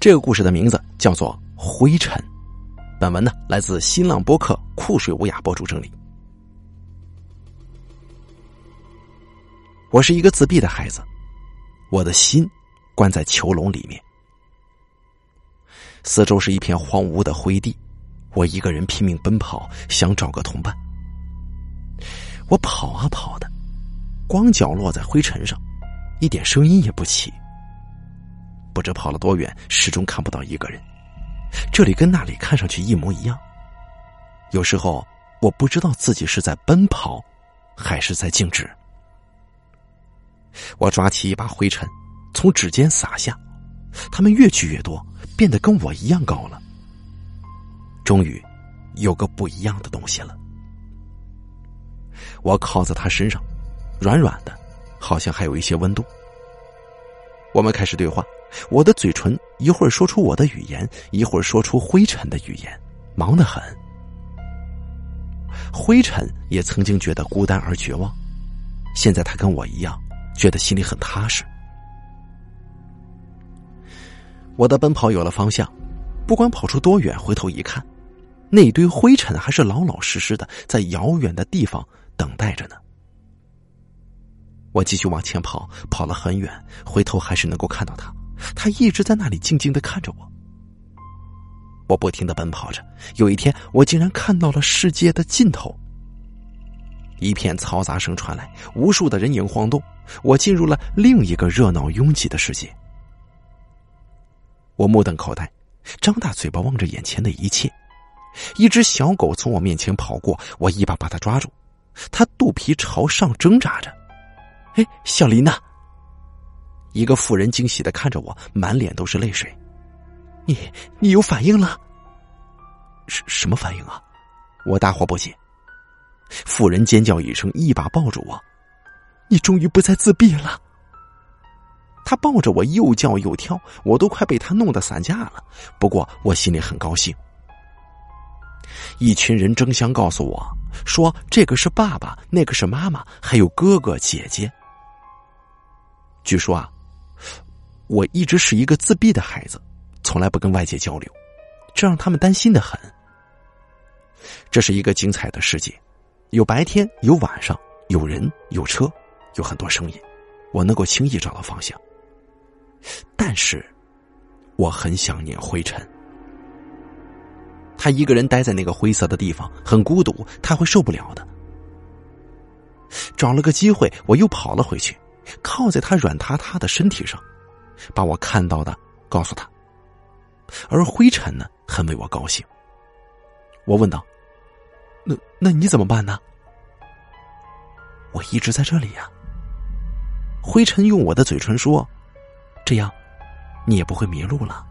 这个故事的名字叫做《灰尘》。本文呢来自新浪播客酷水无涯播主整理。我是一个自闭的孩子，我的心关在囚笼里面。四周是一片荒芜的灰地，我一个人拼命奔跑，想找个同伴。我跑啊跑的，光脚落在灰尘上，一点声音也不起。不知跑了多远，始终看不到一个人。这里跟那里看上去一模一样。有时候我不知道自己是在奔跑，还是在静止。我抓起一把灰尘，从指尖撒下，它们越聚越多，变得跟我一样高了。终于，有个不一样的东西了。我靠在他身上，软软的，好像还有一些温度。我们开始对话。我的嘴唇一会儿说出我的语言，一会儿说出灰尘的语言，忙得很。灰尘也曾经觉得孤单而绝望，现在他跟我一样，觉得心里很踏实。我的奔跑有了方向，不管跑出多远，回头一看，那堆灰尘还是老老实实的在遥远的地方等待着呢。我继续往前跑，跑了很远，回头还是能够看到他。他一直在那里静静的看着我，我不停的奔跑着。有一天，我竟然看到了世界的尽头。一片嘈杂声传来，无数的人影晃动，我进入了另一个热闹拥挤的世界。我目瞪口呆，张大嘴巴望着眼前的一切。一只小狗从我面前跑过，我一把把它抓住，它肚皮朝上挣扎着。哎，小林呐！一个妇人惊喜的看着我，满脸都是泪水。你你有反应了？什什么反应啊？我大惑不解。妇人尖叫一声，一把抱住我。你终于不再自闭了。他抱着我又叫又跳，我都快被他弄得散架了。不过我心里很高兴。一群人争相告诉我说：“这个是爸爸，那个是妈妈，还有哥哥姐姐。”据说啊。我一直是一个自闭的孩子，从来不跟外界交流，这让他们担心的很。这是一个精彩的世界，有白天，有晚上，有人，有车，有很多声音，我能够轻易找到方向。但是，我很想念灰尘。他一个人待在那个灰色的地方，很孤独，他会受不了的。找了个机会，我又跑了回去，靠在他软塌塌的身体上。把我看到的告诉他，而灰尘呢，很为我高兴。我问道：“那那你怎么办呢？”我一直在这里呀。灰尘用我的嘴唇说：“这样，你也不会迷路了。”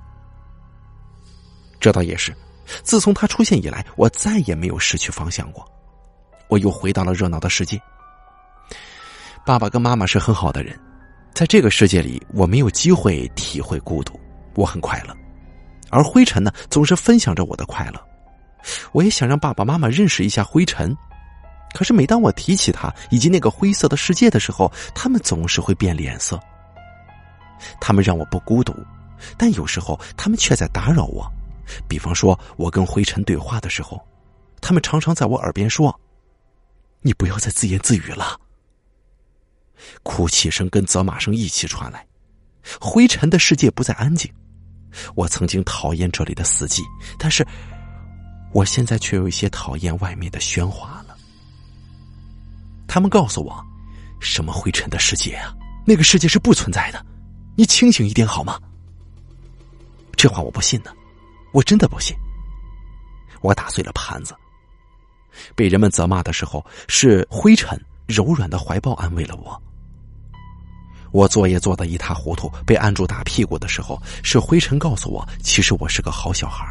这倒也是。自从他出现以来，我再也没有失去方向过。我又回到了热闹的世界。爸爸跟妈妈是很好的人。在这个世界里，我没有机会体会孤独，我很快乐。而灰尘呢，总是分享着我的快乐。我也想让爸爸妈妈认识一下灰尘，可是每当我提起他以及那个灰色的世界的时候，他们总是会变脸色。他们让我不孤独，但有时候他们却在打扰我。比方说，我跟灰尘对话的时候，他们常常在我耳边说：“你不要再自言自语了。”哭泣声跟责骂声一起传来，灰尘的世界不再安静。我曾经讨厌这里的死寂，但是我现在却有一些讨厌外面的喧哗了。他们告诉我，什么灰尘的世界啊？那个世界是不存在的。你清醒一点好吗？这话我不信呢，我真的不信。我打碎了盘子。被人们责骂的时候，是灰尘柔软的怀抱安慰了我。我作业做的一塌糊涂，被按住打屁股的时候，是灰尘告诉我，其实我是个好小孩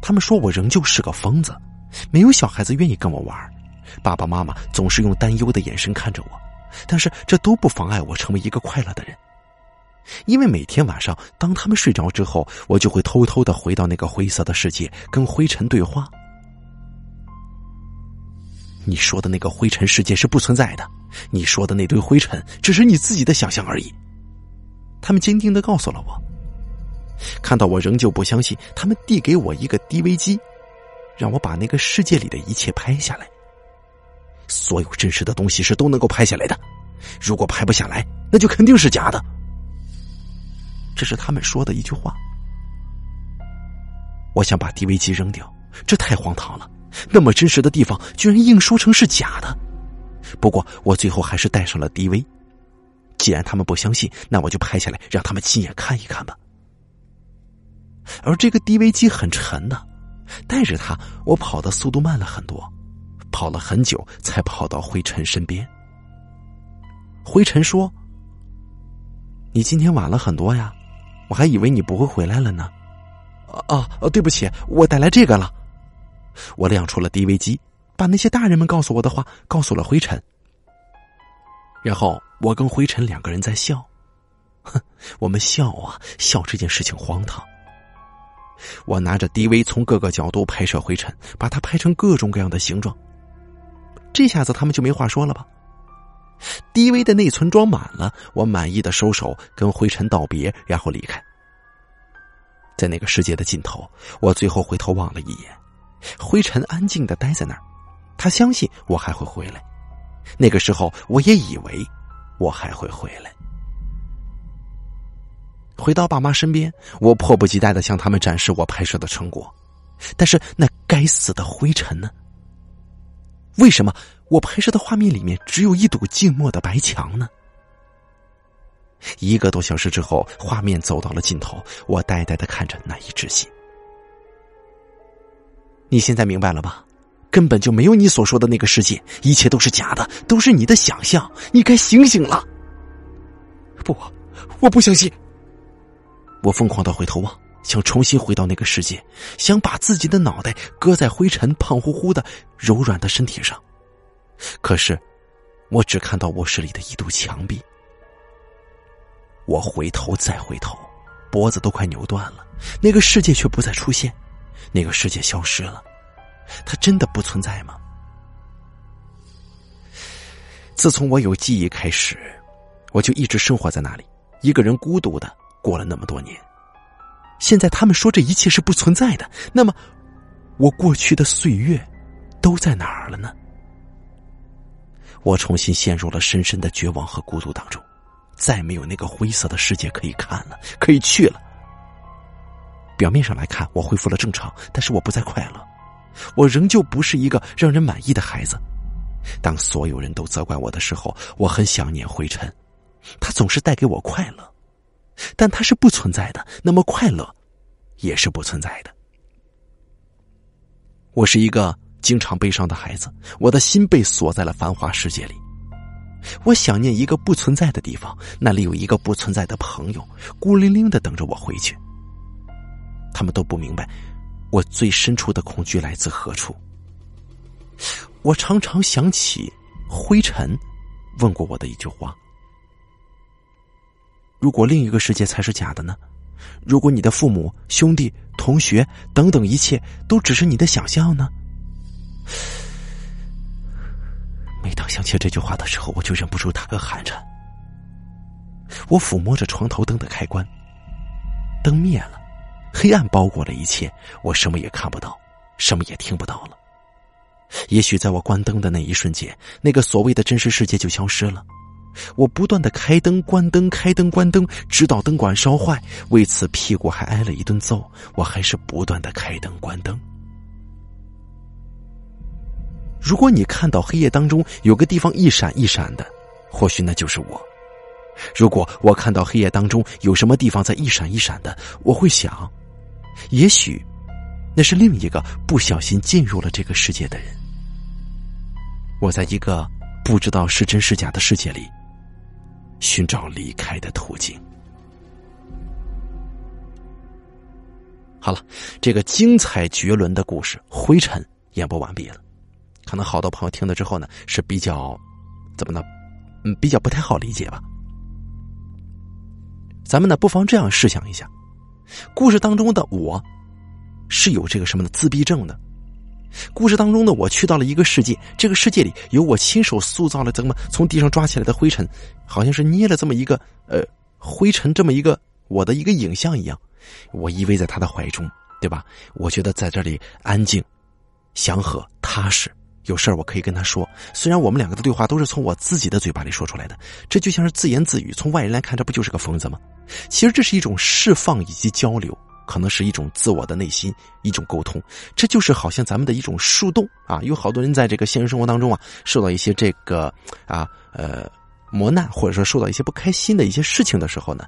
他们说我仍旧是个疯子，没有小孩子愿意跟我玩爸爸妈妈总是用担忧的眼神看着我，但是这都不妨碍我成为一个快乐的人。因为每天晚上，当他们睡着之后，我就会偷偷的回到那个灰色的世界，跟灰尘对话。你说的那个灰尘世界是不存在的。你说的那堆灰尘只是你自己的想象而已。他们坚定的告诉了我，看到我仍旧不相信，他们递给我一个 DV 机，让我把那个世界里的一切拍下来。所有真实的东西是都能够拍下来的，如果拍不下来，那就肯定是假的。这是他们说的一句话。我想把 DV 机扔掉，这太荒唐了。那么真实的地方，居然硬说成是假的。不过我最后还是带上了 DV。既然他们不相信，那我就拍下来，让他们亲眼看一看吧。而这个 DV 机很沉的，带着它，我跑的速度慢了很多，跑了很久才跑到灰尘身边。灰尘说：“你今天晚了很多呀，我还以为你不会回来了呢。”啊啊！对不起，我带来这个了。我亮出了 DV 机，把那些大人们告诉我的话告诉了灰尘。然后我跟灰尘两个人在笑，哼，我们笑啊笑这件事情荒唐。我拿着 DV 从各个角度拍摄灰尘，把它拍成各种各样的形状。这下子他们就没话说了吧？DV 的内存装满了，我满意的收手，跟灰尘道别，然后离开。在那个世界的尽头，我最后回头望了一眼，灰尘安静的待在那儿，他相信我还会回来。那个时候，我也以为我还会回来。回到爸妈身边，我迫不及待的向他们展示我拍摄的成果。但是那该死的灰尘呢？为什么我拍摄的画面里面只有一堵静默的白墙呢？一个多小时之后，画面走到了尽头，我呆呆的看着，难以置信。你现在明白了吧？根本就没有你所说的那个世界，一切都是假的，都是你的想象。你该醒醒了！不，我不相信。我疯狂的回头望，想重新回到那个世界，想把自己的脑袋搁在灰尘胖乎乎的柔软的身体上。可是，我只看到卧室里的一堵墙壁。我回头再回头，脖子都快扭断了。那个世界却不再出现，那个世界消失了。它真的不存在吗？自从我有记忆开始，我就一直生活在那里，一个人孤独的过了那么多年。现在他们说这一切是不存在的，那么我过去的岁月都在哪儿了呢？我重新陷入了深深的绝望和孤独当中，再没有那个灰色的世界可以看了，可以去了。表面上来看，我恢复了正常，但是我不再快乐。我仍旧不是一个让人满意的孩子。当所有人都责怪我的时候，我很想念灰尘，它总是带给我快乐，但它是不存在的，那么快乐也是不存在的。我是一个经常悲伤的孩子，我的心被锁在了繁华世界里。我想念一个不存在的地方，那里有一个不存在的朋友，孤零零的等着我回去。他们都不明白。我最深处的恐惧来自何处？我常常想起灰尘问过我的一句话：“如果另一个世界才是假的呢？如果你的父母、兄弟、同学等等一切都只是你的想象呢？”每当想起这句话的时候，我就忍不住打个寒颤。我抚摸着床头灯的开关，灯灭了。黑暗包裹了一切，我什么也看不到，什么也听不到了。也许在我关灯的那一瞬间，那个所谓的真实世界就消失了。我不断的开灯、关灯、开灯、关灯，直到灯管烧坏，为此屁股还挨了一顿揍。我还是不断的开灯、关灯。如果你看到黑夜当中有个地方一闪一闪的，或许那就是我。如果我看到黑夜当中有什么地方在一闪一闪的，我会想，也许那是另一个不小心进入了这个世界的人。我在一个不知道是真是假的世界里寻找离开的途径。好了，这个精彩绝伦的故事《灰尘》演播完毕了。可能好多朋友听了之后呢，是比较怎么呢？嗯，比较不太好理解吧。咱们呢，不妨这样试想一下，故事当中的我，是有这个什么的自闭症的。故事当中的我去到了一个世界，这个世界里有我亲手塑造了这么从地上抓起来的灰尘，好像是捏了这么一个呃灰尘这么一个我的一个影像一样，我依偎在他的怀中，对吧？我觉得在这里安静、祥和、踏实，有事儿我可以跟他说。虽然我们两个的对话都是从我自己的嘴巴里说出来的，这就像是自言自语，从外人来看，这不就是个疯子吗？其实这是一种释放以及交流。可能是一种自我的内心，一种沟通，这就是好像咱们的一种树洞啊。有好多人在这个现实生活当中啊，受到一些这个啊呃磨难，或者说受到一些不开心的一些事情的时候呢，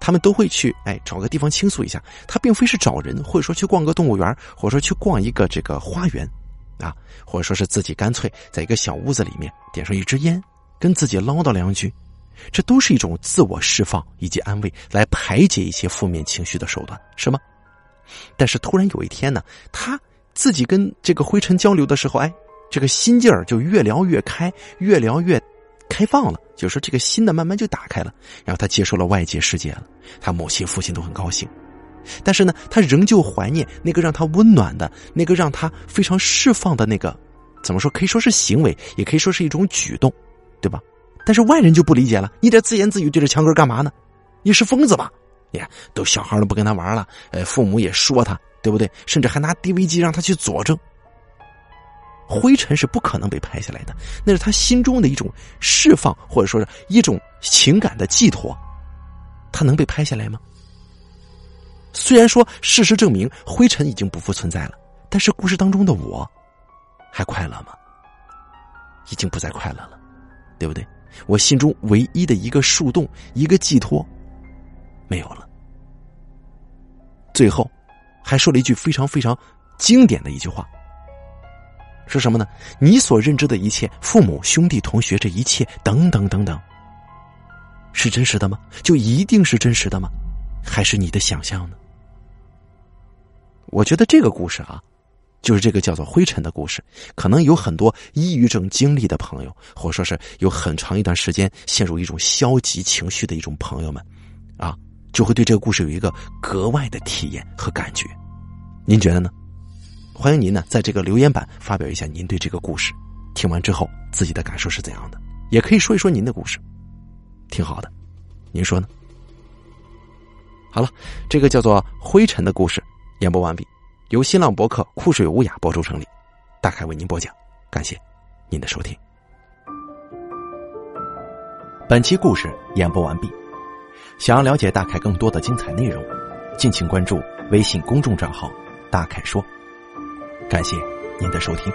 他们都会去哎找个地方倾诉一下。他并非是找人，或者说去逛个动物园，或者说去逛一个这个花园啊，或者说是自己干脆在一个小屋子里面点上一支烟，跟自己唠叨两句。这都是一种自我释放以及安慰，来排解一些负面情绪的手段，是吗？但是突然有一天呢，他自己跟这个灰尘交流的时候，哎，这个心劲儿就越聊越开，越聊越开放了，就是说这个心呢慢慢就打开了，然后他接受了外界世界了。他母亲、父亲都很高兴，但是呢，他仍旧怀念那个让他温暖的、那个让他非常释放的那个，怎么说？可以说是行为，也可以说是一种举动，对吧？但是外人就不理解了，你这自言自语对着墙根干嘛呢？你是疯子吧？呀，都小孩都不跟他玩了，呃，父母也说他，对不对？甚至还拿 DV 机让他去佐证。灰尘是不可能被拍下来的，那是他心中的一种释放，或者说是一种情感的寄托，他能被拍下来吗？虽然说事实证明灰尘已经不复存在了，但是故事当中的我，还快乐吗？已经不再快乐了，对不对？我心中唯一的一个树洞，一个寄托，没有了。最后，还说了一句非常非常经典的一句话，是什么呢？你所认知的一切，父母、兄弟、同学，这一切，等等等等，是真实的吗？就一定是真实的吗？还是你的想象呢？我觉得这个故事啊。就是这个叫做灰尘的故事，可能有很多抑郁症经历的朋友，或者说是有很长一段时间陷入一种消极情绪的一种朋友们，啊，就会对这个故事有一个格外的体验和感觉。您觉得呢？欢迎您呢在这个留言板发表一下您对这个故事听完之后自己的感受是怎样的，也可以说一说您的故事，挺好的。您说呢？好了，这个叫做灰尘的故事演播完毕。由新浪博客酷水无雅播出成立，大凯为您播讲，感谢您的收听。本期故事演播完毕，想要了解大凯更多的精彩内容，敬请关注微信公众账号“大凯说”。感谢您的收听。